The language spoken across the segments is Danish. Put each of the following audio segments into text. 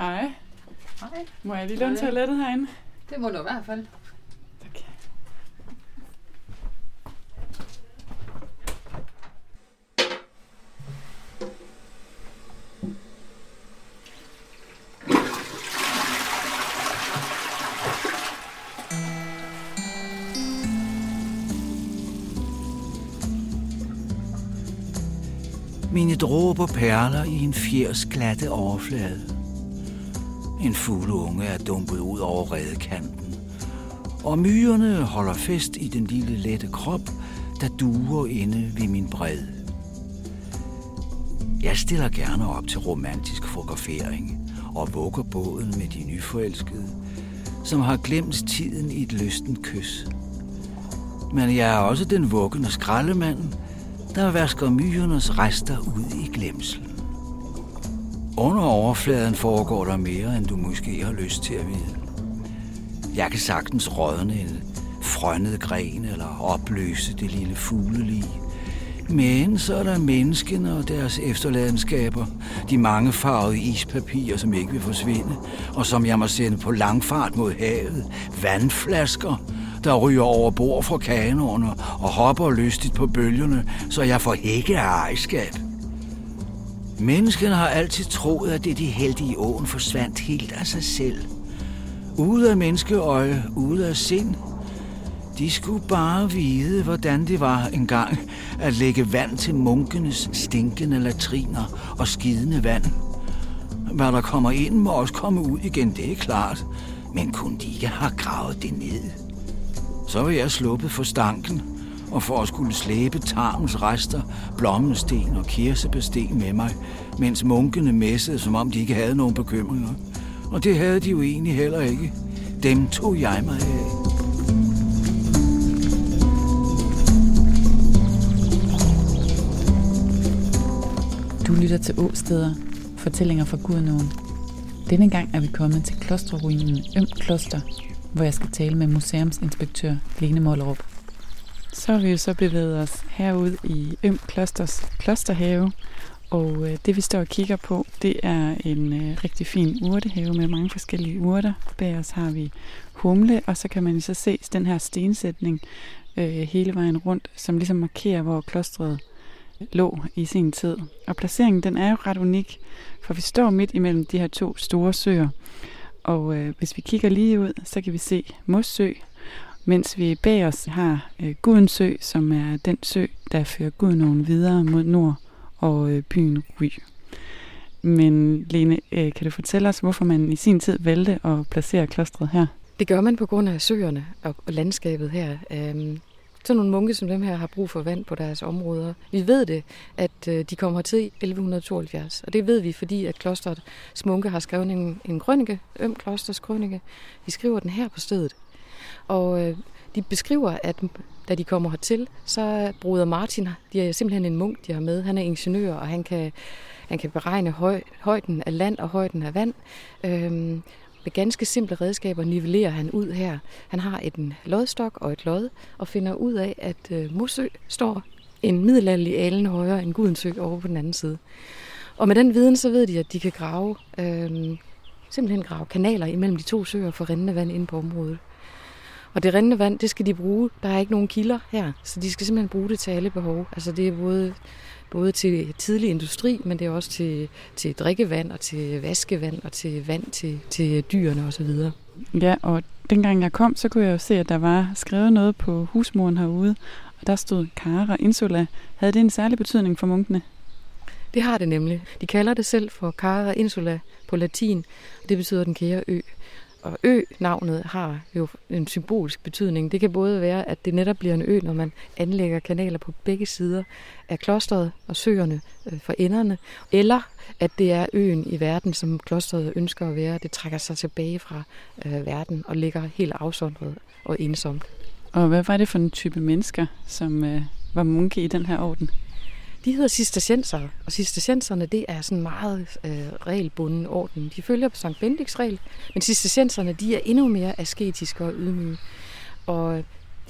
Hej. Hej. Må jeg lige låne toilettet herinde? Det må du i hvert fald. Tak. Mine dråber perler i en fjers glatte overflade. En fugleunge er dumpet ud over redekanten. Og myrerne holder fest i den lille lette krop, der duer inde ved min bred. Jeg stiller gerne op til romantisk fotografering og vugger båden med de nyforelskede, som har glemt tiden i et lystent kys. Men jeg er også den vuggende skraldemand, der vasker myrernes rester ud i glemsel. Under overfladen foregår der mere, end du måske har lyst til at vide. Jeg kan sagtens rådne en frønnet gren eller opløse det lille fuglelig. Men så er der menneskene og deres efterladenskaber, de mange farvede ispapirer, som ikke vil forsvinde, og som jeg må sende på langfart mod havet, vandflasker, der ryger over bord fra kanoner og hopper lystigt på bølgerne, så jeg får hække af ejerskab. Menneskene har altid troet, at det de heldige i åen forsvandt helt af sig selv. Ude af menneskeøje, ude af sind. De skulle bare vide, hvordan det var engang at lægge vand til munkenes stinkende latriner og skidende vand. Hvad der kommer ind, må også komme ud igen, det er klart. Men kunne de ikke have gravet det ned? Så var jeg sluppet for stanken, og for at skulle slæbe tarmens rester, blommesten og kirsebesten med mig, mens munkene messede, som om de ikke havde nogen bekymringer. Og det havde de jo egentlig heller ikke. Dem tog jeg mig af. Du lytter til Åsteder, fortællinger fra Gudnåen. Denne gang er vi kommet til klosterruinen Øm Kloster, hvor jeg skal tale med museumsinspektør Lene Mollerup. Så har vi jo så bevæget os herud i Øm Klosters klosterhave, og øh, det vi står og kigger på, det er en øh, rigtig fin urtehave med mange forskellige urter. Bag os har vi humle, og så kan man så se den her stensætning øh, hele vejen rundt, som ligesom markerer, hvor klostret lå i sin tid. Og placeringen den er jo ret unik, for vi står midt imellem de her to store søer. Og øh, hvis vi kigger lige ud, så kan vi se Mossø, mens vi bag os har øh, Gudensø, som er den sø, der fører Gudnogen videre mod nord og øh, byen Ry. Men Lene, øh, kan du fortælle os, hvorfor man i sin tid valgte at placere klostret her? Det gør man på grund af søerne og landskabet her. Øhm, sådan nogle munke som dem her har brug for vand på deres områder. Vi ved det, at øh, de kommer til 1172, og det ved vi, fordi at klosteret munke har skrevet en, en krønike, Øm Klosters krønike. Vi skriver den her på stedet. Og øh, de beskriver, at da de kommer hertil, så er bruder Martin, de er simpelthen en munk, de har med. Han er ingeniør, og han kan, han kan beregne høj, højden af land og højden af vand. Øhm, med ganske simple redskaber nivellerer han ud her. Han har en lodstok og et lod, og finder ud af, at øh, Mosø står en middelalderlig alen højere end Gudensø over på den anden side. Og med den viden, så ved de, at de kan grave, øh, simpelthen grave kanaler imellem de to søer for rindende vand inde på området. Og det rindende vand, det skal de bruge. Der er ikke nogen kilder her, så de skal simpelthen bruge det til alle behov. Altså det er både, både til tidlig industri, men det er også til, til drikkevand og til vaskevand og til vand til, til dyrene osv. Ja, og dengang jeg kom, så kunne jeg jo se, at der var skrevet noget på husmuren herude, og der stod Cara Insula. Havde det en særlig betydning for munkene? Det har det nemlig. De kalder det selv for Cara Insula på latin, og det betyder den kære ø. Og ø-navnet har jo en symbolsk betydning. Det kan både være, at det netop bliver en ø, når man anlægger kanaler på begge sider af klosteret og søerne øh, for enderne, eller at det er øen i verden, som klosteret ønsker at være. Det trækker sig tilbage fra øh, verden og ligger helt afsondret og ensomt. Og hvad var det for en type mennesker, som øh, var munke i den her orden? De hedder cistercienser, og cistercienserne det er sådan en meget øh, regelbunden orden. De følger på Sankt Benedikts regel, men cistercienserne de er endnu mere asketiske og ydmyge. Og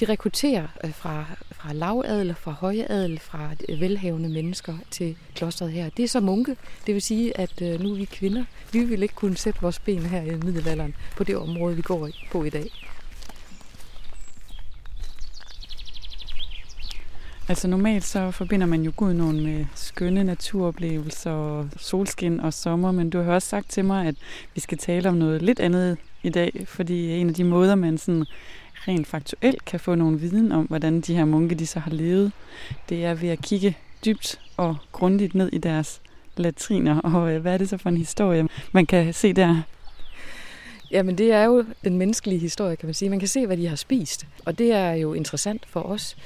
de rekrutterer øh, fra, fra lavadel, fra højadel, fra øh, velhavende mennesker til klostret her. Det er så munke. Det vil sige, at øh, nu er vi kvinder. Vi vil ikke kunne sætte vores ben her i middelalderen på det område, vi går på i dag. Altså normalt så forbinder man jo Gudnåen med skønne naturoplevelser, solskin og sommer, men du har også sagt til mig, at vi skal tale om noget lidt andet i dag, fordi en af de måder, man sådan rent faktuelt kan få nogle viden om, hvordan de her munke de så har levet, det er ved at kigge dybt og grundigt ned i deres latriner. Og øh, hvad er det så for en historie, man kan se der? Jamen det er jo den menneskelige historie, kan man sige. Man kan se, hvad de har spist. Og det er jo interessant for os,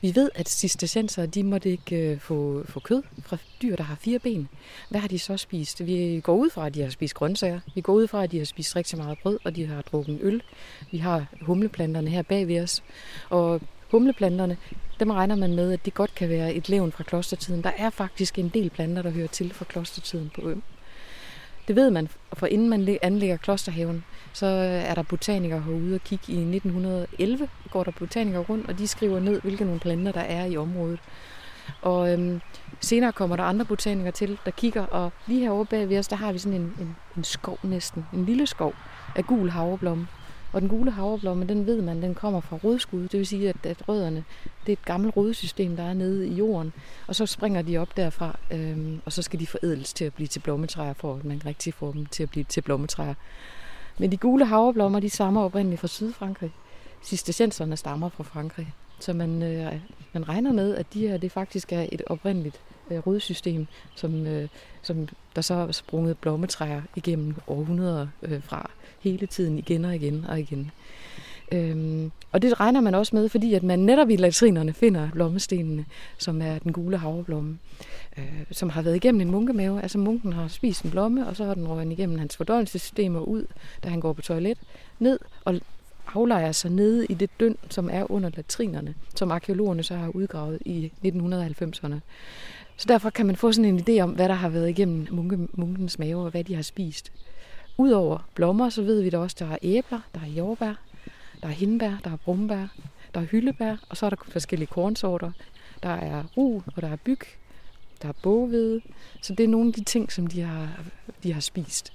vi ved, at cistercenser, de måtte ikke øh, få, få kød fra dyr, der har fire ben. Hvad har de så spist? Vi går ud fra, at de har spist grøntsager. Vi går ud fra, at de har spist rigtig meget brød, og de har drukket øl. Vi har humleplanterne her bag ved os. Og humleplanterne, dem regner man med, at det godt kan være et levn fra klostertiden. Der er faktisk en del planter, der hører til fra klostertiden på øen. Det ved man, for inden man anlægger klosterhaven, så øh, er der botanikere herude og kigge. I 1911 går der botanikere rundt, og de skriver ned, hvilke nogle planter der er i området. Og øhm, senere kommer der andre botanikere til, der kigger, og lige herovre bag ved os, der har vi sådan en, en, en skov næsten, en lille skov af gul havreblomme. Og den gule havreblomme, den ved man, den kommer fra rodskud. Det vil sige, at, at rødderne, det er et gammelt rodsystem, der er nede i jorden. Og så springer de op derfra, øhm, og så skal de forædles til at blive til blommetræer, for at man rigtig får dem til at blive til blommetræer. Men de gule havreblommer, de stammer oprindeligt fra Sydfrankrig. Cistercienserne stammer fra Frankrig. Så man, øh, man regner med, at de her det faktisk er et oprindeligt øh, rodsystem, som, øh, som der så er sprunget blommetræer igennem århundreder øh, fra hele tiden igen og igen og igen. Øhm, og det regner man også med, fordi at man netop i latrinerne finder blommestenene, som er den gule havreblomme, øh, som har været igennem en munkemave. Altså munken har spist en blomme, og så har den røget igennem hans fordøjelsessystem og ud, da han går på toilet, ned og aflejer sig nede i det døn, som er under latrinerne, som arkeologerne så har udgravet i 1990'erne. Så derfor kan man få sådan en idé om, hvad der har været igennem munke, munkens mave, og hvad de har spist. Udover blommer, så ved vi da også, at der er æbler, der er jordbær, der er hindbær, der er brumbær, der er hyldebær, og så er der forskellige kornsorter. Der er ru, og der er byg, der er boghvede. Så det er nogle af de ting, som de har, de har spist.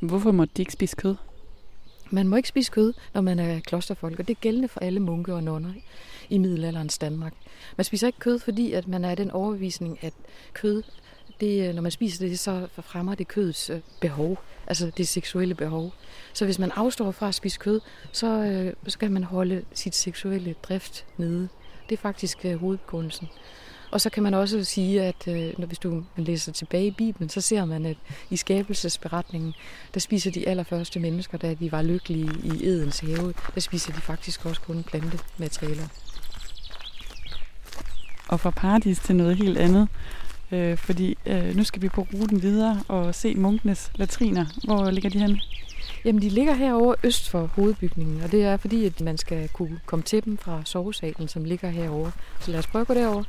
Hvorfor må de ikke spise kød? Man må ikke spise kød, når man er klosterfolk, og det er gældende for alle munke og nonner i middelalderens Danmark. Man spiser ikke kød, fordi at man er den overbevisning, at kød, det, øh, når man spiser det, så fremmer det kødets øh, behov, altså det seksuelle behov. Så hvis man afstår fra at spise kød, så, øh, så kan man holde sit seksuelle drift nede. Det er faktisk hovedbegrundelsen. Og så kan man også sige, at øh, når hvis du læser tilbage i Bibelen, så ser man, at i skabelsesberetningen, der spiser de allerførste mennesker, da de var lykkelige i Edens have, der spiser de faktisk også kun plantematerialer. Og fra paradis til noget helt andet, øh, fordi øh, nu skal vi på ruten videre og se munkenes latriner. Hvor ligger de henne? Jamen, de ligger herovre øst for hovedbygningen, og det er fordi, at man skal kunne komme til dem fra sovesalen, som ligger herovre. Så lad os prøve at gå derover.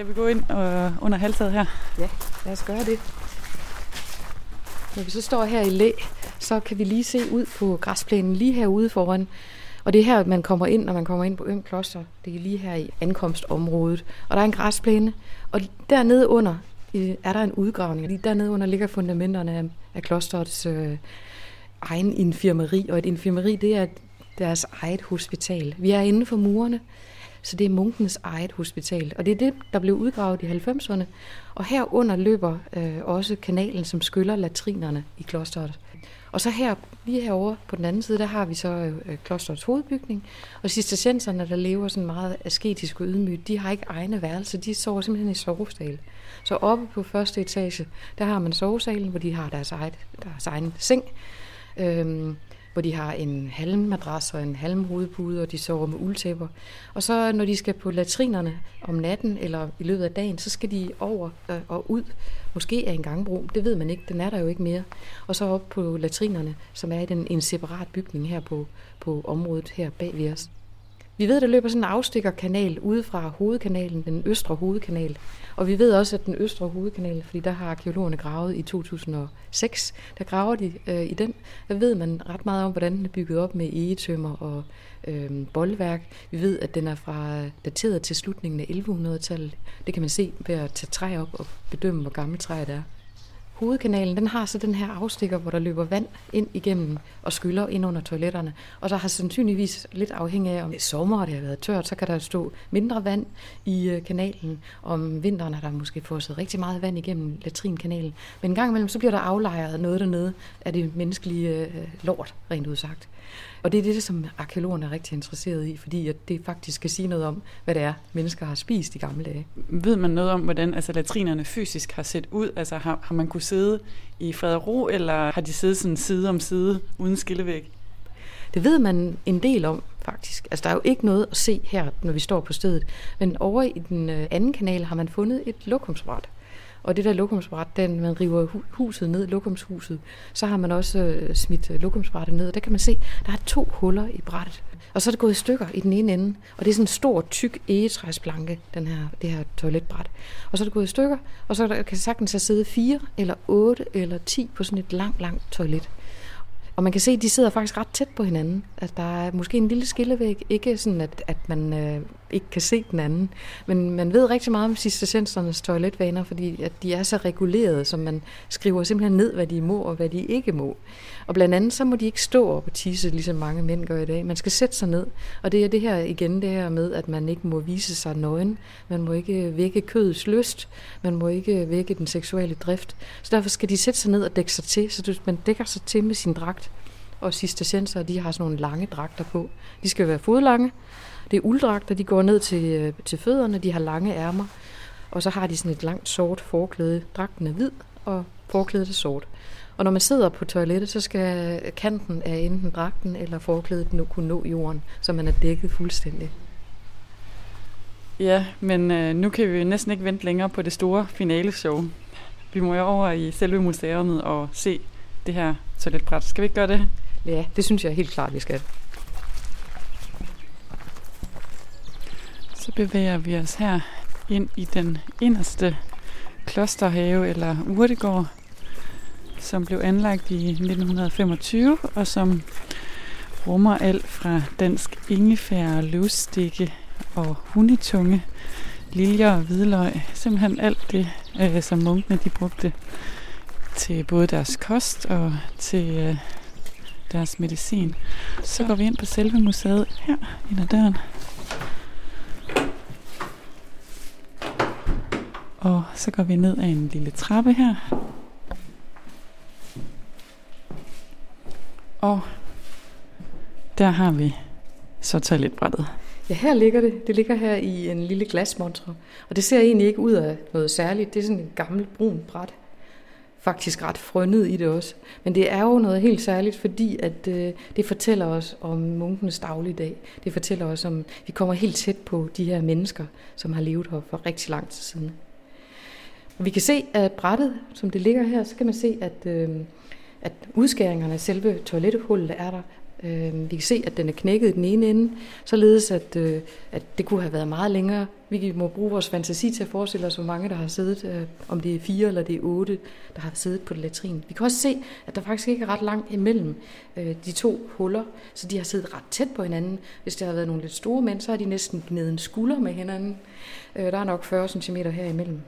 Skal vi gå ind og under halvtaget her? Ja, lad os gøre det. Når vi så står her i læ, så kan vi lige se ud på græsplænen lige herude foran. Og det er her, man kommer ind, når man kommer ind på Øm Kloster. Det er lige her i ankomstområdet. Og der er en græsplæne. Og dernede under er der en udgravning. Lige dernede under ligger fundamenterne af, af klosterets øh, egen infirmeri. Og et infirmeri, det er deres eget hospital. Vi er inde for murene. Så det er munkens eget hospital. Og det er det, der blev udgravet i 90'erne. Og herunder løber øh, også kanalen, som skyller latrinerne i klosteret. Og så her, lige herovre på den anden side, der har vi så øh, klosterets hovedbygning. Og cistercienserne, der lever sådan meget asketisk og ydmygt, de har ikke egne værelser, de sover simpelthen i sovestal. Så oppe på første etage, der har man sovesalen, hvor de har deres, eget, deres egen seng. Øhm, hvor de har en halmmadras og en halmhovedpude, og de sover med uldtæpper. Og så når de skal på latrinerne om natten eller i løbet af dagen, så skal de over øh, og ud. Måske af en gangbro, det ved man ikke, den er der jo ikke mere. Og så op på latrinerne, som er i den, en separat bygning her på, på området her bag ved os. Vi ved, at der løber sådan en afstikkerkanal ude fra hovedkanalen, den østre hovedkanal. Og vi ved også, at den østre hovedkanal, fordi der har arkeologerne gravet i 2006, der graver de øh, i den, der ved man ret meget om, hvordan den er bygget op med egetømmer og øh, boldværk. Vi ved, at den er fra dateret til slutningen af 1100-tallet. Det kan man se ved at tage træ op og bedømme, hvor gammelt træet er. Hovedkanalen den har så den her afstikker, hvor der løber vand ind igennem og skyller ind under toiletterne. Og der har sandsynligvis lidt afhængig af, om sommer det har været tørt, så kan der stå mindre vand i øh, kanalen. Om vinteren har der måske fået rigtig meget vand igennem latrinkanalen. Men en gang imellem, så bliver der aflejret noget dernede af det menneskelige øh, lort, rent udsagt. Og det er det, som arkeologerne er rigtig interesseret i, fordi at det faktisk skal sige noget om, hvad det er, mennesker har spist i gamle dage. Ved man noget om, hvordan altså, latrinerne fysisk har set ud? Altså har, har man kunne sidde i fred og ro, eller har de siddet sådan side om side uden skillevæg? Det ved man en del om, faktisk. Altså, der er jo ikke noget at se her, når vi står på stedet. Men over i den øh, anden kanal har man fundet et lokumsbræt. Og det der lokumsbræt, den man river huset ned, lokumshuset, så har man også øh, smidt øh, lokumsbrættet ned. Og der kan man se, der er to huller i brættet. Og så er det gået i stykker i den ene ende. Og det er sådan en stor, tyk egetræsplanke, den her, det her toiletbræt. Og så er det gået i stykker, og så kan sagtens have siddet fire, eller otte, eller ti på sådan et langt, langt toilet. Og man kan se, at de sidder faktisk ret tæt på hinanden. At der er måske en lille skillevæg. Ikke sådan, at, at man øh, ikke kan se den anden. Men man ved rigtig meget om cistercensernes toiletvaner, fordi at de er så regulerede, som man skriver simpelthen ned, hvad de må og hvad de ikke må. Og blandt andet, så må de ikke stå op og tisse, ligesom mange mænd gør i dag. Man skal sætte sig ned. Og det er det her igen, det her med, at man ikke må vise sig nøgen. Man må ikke vække kødets lyst. Man må ikke vække den seksuelle drift. Så derfor skal de sætte sig ned og dække sig til. Så man dækker sig til med sin dragt. Og cistercenser, de har sådan nogle lange dragter på. De skal være fodlange. Det er ulddragter, de går ned til, øh, til fødderne. De har lange ærmer. Og så har de sådan et langt sort forklæde. Dragten er hvid, og forklædet er sort. Og når man sidder på toilettet, så skal kanten af enten dragten eller forklædet nu kunne nå jorden, så man er dækket fuldstændig. Ja, men øh, nu kan vi næsten ikke vente længere på det store finale-show. Vi må jo over i selve museet og se det her toiletbræt. Skal vi ikke gøre det? Ja, det synes jeg helt klart, vi skal. Så bevæger vi os her ind i den inderste klosterhave eller urtegård, som blev anlagt i 1925, og som rummer alt fra dansk ingefær, løvstikke og hundetunge, liljer og hvidløg. Simpelthen alt det, øh, som munkene de brugte til både deres kost og til øh, deres medicin. Så går vi ind på selve museet her ind ad døren. Og så går vi ned ad en lille trappe her. Og der har vi så toiletbrættet. Ja, her ligger det. Det ligger her i en lille glasmontre. Og det ser egentlig ikke ud af noget særligt. Det er sådan en gammel brun bræt. Faktisk ret frønnet i det også. Men det er jo noget helt særligt, fordi at øh, det fortæller os om munkenes dagligdag. Det fortæller os om, vi kommer helt tæt på de her mennesker, som har levet her for rigtig lang tid siden. Og vi kan se, at brættet, som det ligger her, så kan man se, at, øh, at udskæringerne af selve toiletthullet er der. Øh, vi kan se, at den er knækket i den ene ende, således at, øh, at det kunne have været meget længere. Vi må bruge vores fantasi til at forestille os, hvor mange der har siddet, øh, om det er fire eller det er otte, der har siddet på latrin. Vi kan også se, at der faktisk ikke er ret langt imellem øh, de to huller, så de har siddet ret tæt på hinanden. Hvis der har været nogle lidt store mænd, så har de næsten gnede en skulder med hinanden. Der er nok 40 cm her imellem.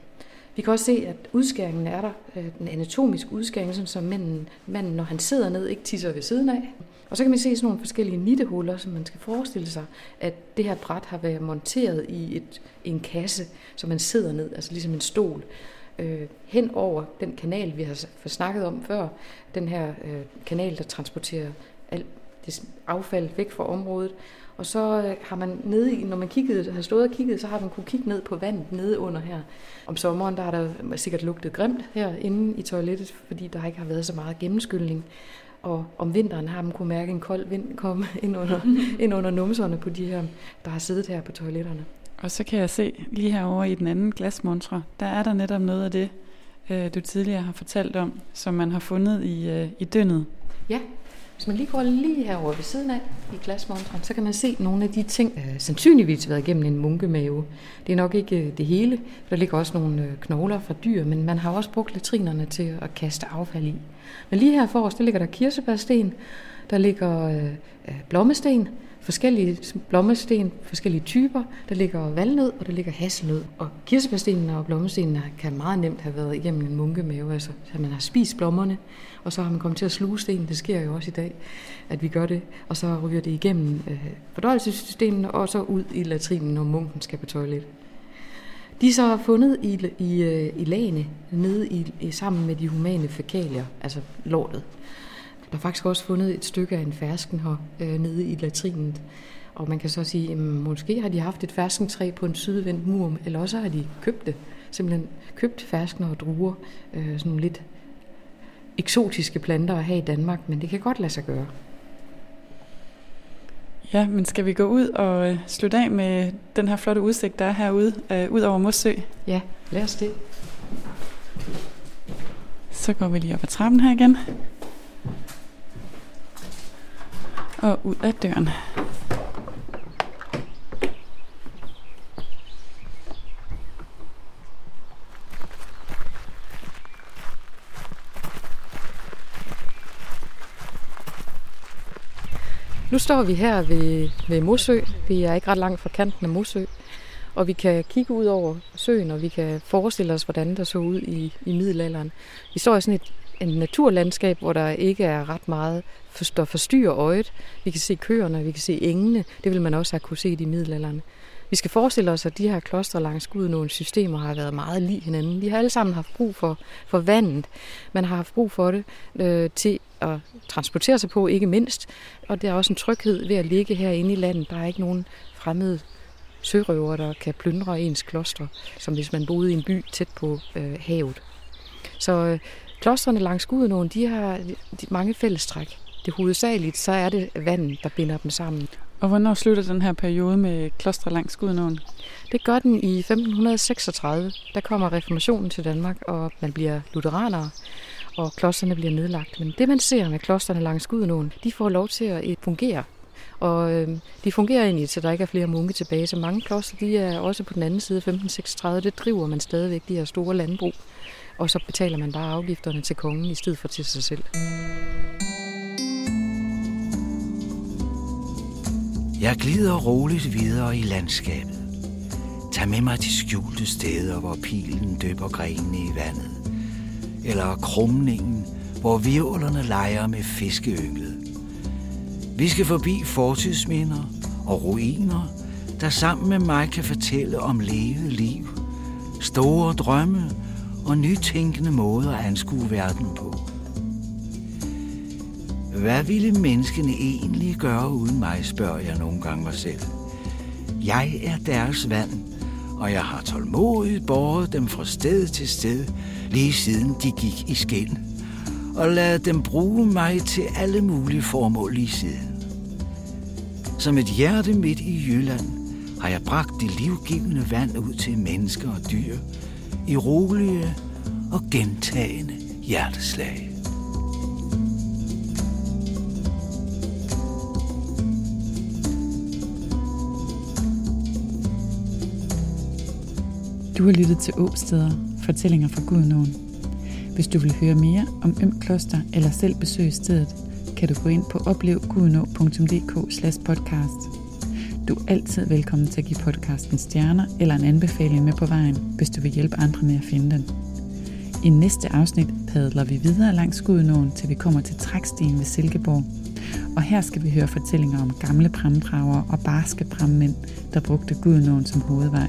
Vi kan også se, at udskæringen er der, den anatomiske udskæring, sådan som manden, manden, når han sidder ned, ikke tisser ved siden af. Og så kan man se sådan nogle forskellige nittehuller, som man skal forestille sig, at det her bræt har været monteret i et, en kasse, som man sidder ned, altså ligesom en stol, øh, hen over den kanal, vi har snakket om før, den her øh, kanal, der transporterer alt det affald væk fra området. Og så øh, har man nede i, når man kiggede, har stået og kigget, så har man kunne kigge ned på vandet nede under her. Om sommeren, der har der sikkert lugtet grimt herinde i toilettet, fordi der ikke har været så meget gennemskyldning. Og om vinteren har man kunne mærke en kold vind komme ind under, ind under numserne på de her, der har siddet her på toiletterne. Og så kan jeg se lige herovre i den anden glasmontre, der er der netop noget af det, øh, du tidligere har fortalt om, som man har fundet i, øh, i dønnet. Ja, hvis man lige går lige herover ved siden af i glasmontren, så kan man se nogle af de ting, øh, sandsynligvis været igennem en munkemave. Det er nok ikke øh, det hele. Der ligger også nogle øh, knogler fra dyr, men man har også brugt latrinerne til at kaste affald i. Men lige her forrest, der ligger der kirsebærsten, der ligger øh, øh blommesten, forskellige blommesten, forskellige typer. Der ligger valnød, og der ligger hasselnød. Og kirsebærstenene og blommestenene kan meget nemt have været igennem en munkemave. Altså, at man har spist blommerne, og så har man kommet til at sluge stenen. Det sker jo også i dag, at vi gør det. Og så ryger det igennem øh, fordøjelsessystemet, og så ud i latrinen, når munken skal på toilet. De er så fundet i, i, øh, i lagene nede i, i, sammen med de humane fækalier, altså lortet. Der er faktisk også fundet et stykke af en fersken her øh, nede i latrinen. Og man kan så sige, at måske har de haft et ferskentræ på en sydvendt mur, eller også har de købt det. Simpelthen købt ferskener og druer, øh, sådan lidt eksotiske planter at have i Danmark, men det kan godt lade sig gøre. Ja, men skal vi gå ud og øh, slutte af med den her flotte udsigt, der er herude, øh, ud over Mossø? Ja, lad os det. Så går vi lige op ad trappen her igen. Og ud af døren. Nu står vi her ved, ved Mosø. Vi er ikke ret langt fra kanten af Mosø. Og vi kan kigge ud over søen, og vi kan forestille os, hvordan der så ud i, i middelalderen. Vi står i sådan et, en naturlandskab, hvor der ikke er ret meget, der forstyrrer øjet. Vi kan se køerne, vi kan se engene. Det vil man også have kunne se i middelalderen. Vi skal forestille os, at de her klostre langs nogle systemer har været meget lige hinanden. De har alle sammen haft brug for, for vandet. Man har haft brug for det øh, til at transportere sig på, ikke mindst. Og der er også en tryghed ved at ligge herinde i landet. Der er ikke nogen fremmede sørøver, der kan plyndre ens kloster, som hvis man boede i en by tæt på øh, havet. Så øh, klostrene langs Gudenåen, de har de, mange fællestræk. Det hovedsageligt, så er det vandet, der binder dem sammen. Og hvornår slutter den her periode med klostre langs Gudenåen? Det gør den i 1536. Der kommer reformationen til Danmark, og man bliver lutheranere og klosterne bliver nedlagt. Men det man ser med klosterne langs Gudenåen, de får lov til at fungere. Og øh, de fungerer egentlig, så der ikke er flere munke tilbage. Så mange kloster, de er også på den anden side 1536. Det driver man stadigvæk, de her store landbrug. Og så betaler man bare afgifterne til kongen i stedet for til sig selv. Jeg glider roligt videre i landskabet. Tag med mig til skjulte steder, hvor pilen døber grenene i vandet. Eller krumningen, hvor virvlerne leger med fiskeynglet. Vi skal forbi fortidsminder og ruiner, der sammen med mig kan fortælle om levet liv, store drømme og nytænkende måder at anskue verden på. Hvad ville menneskene egentlig gøre uden mig, spørger jeg nogle gange mig selv. Jeg er deres vand, og jeg har tålmodigt båret dem fra sted til sted, lige siden de gik i skin, og ladet dem bruge mig til alle mulige formål lige siden. Som et hjerte midt i Jylland har jeg bragt det livgivende vand ud til mennesker og dyr i rolige og gentagende hjerteslag. Du har lyttet til Åsteder, fortællinger fra Gudnåen. Hvis du vil høre mere om Øm Kloster eller selv besøge stedet, kan du gå ind på oplevgudnå.dk podcast. Du er altid velkommen til at give podcasten stjerner eller en anbefaling med på vejen, hvis du vil hjælpe andre med at finde den. I næste afsnit padler vi videre langs Gudnåen, til vi kommer til Trækstien ved Silkeborg. Og her skal vi høre fortællinger om gamle bramdrager og barske brammænd, der brugte Gudnåen som hovedvej.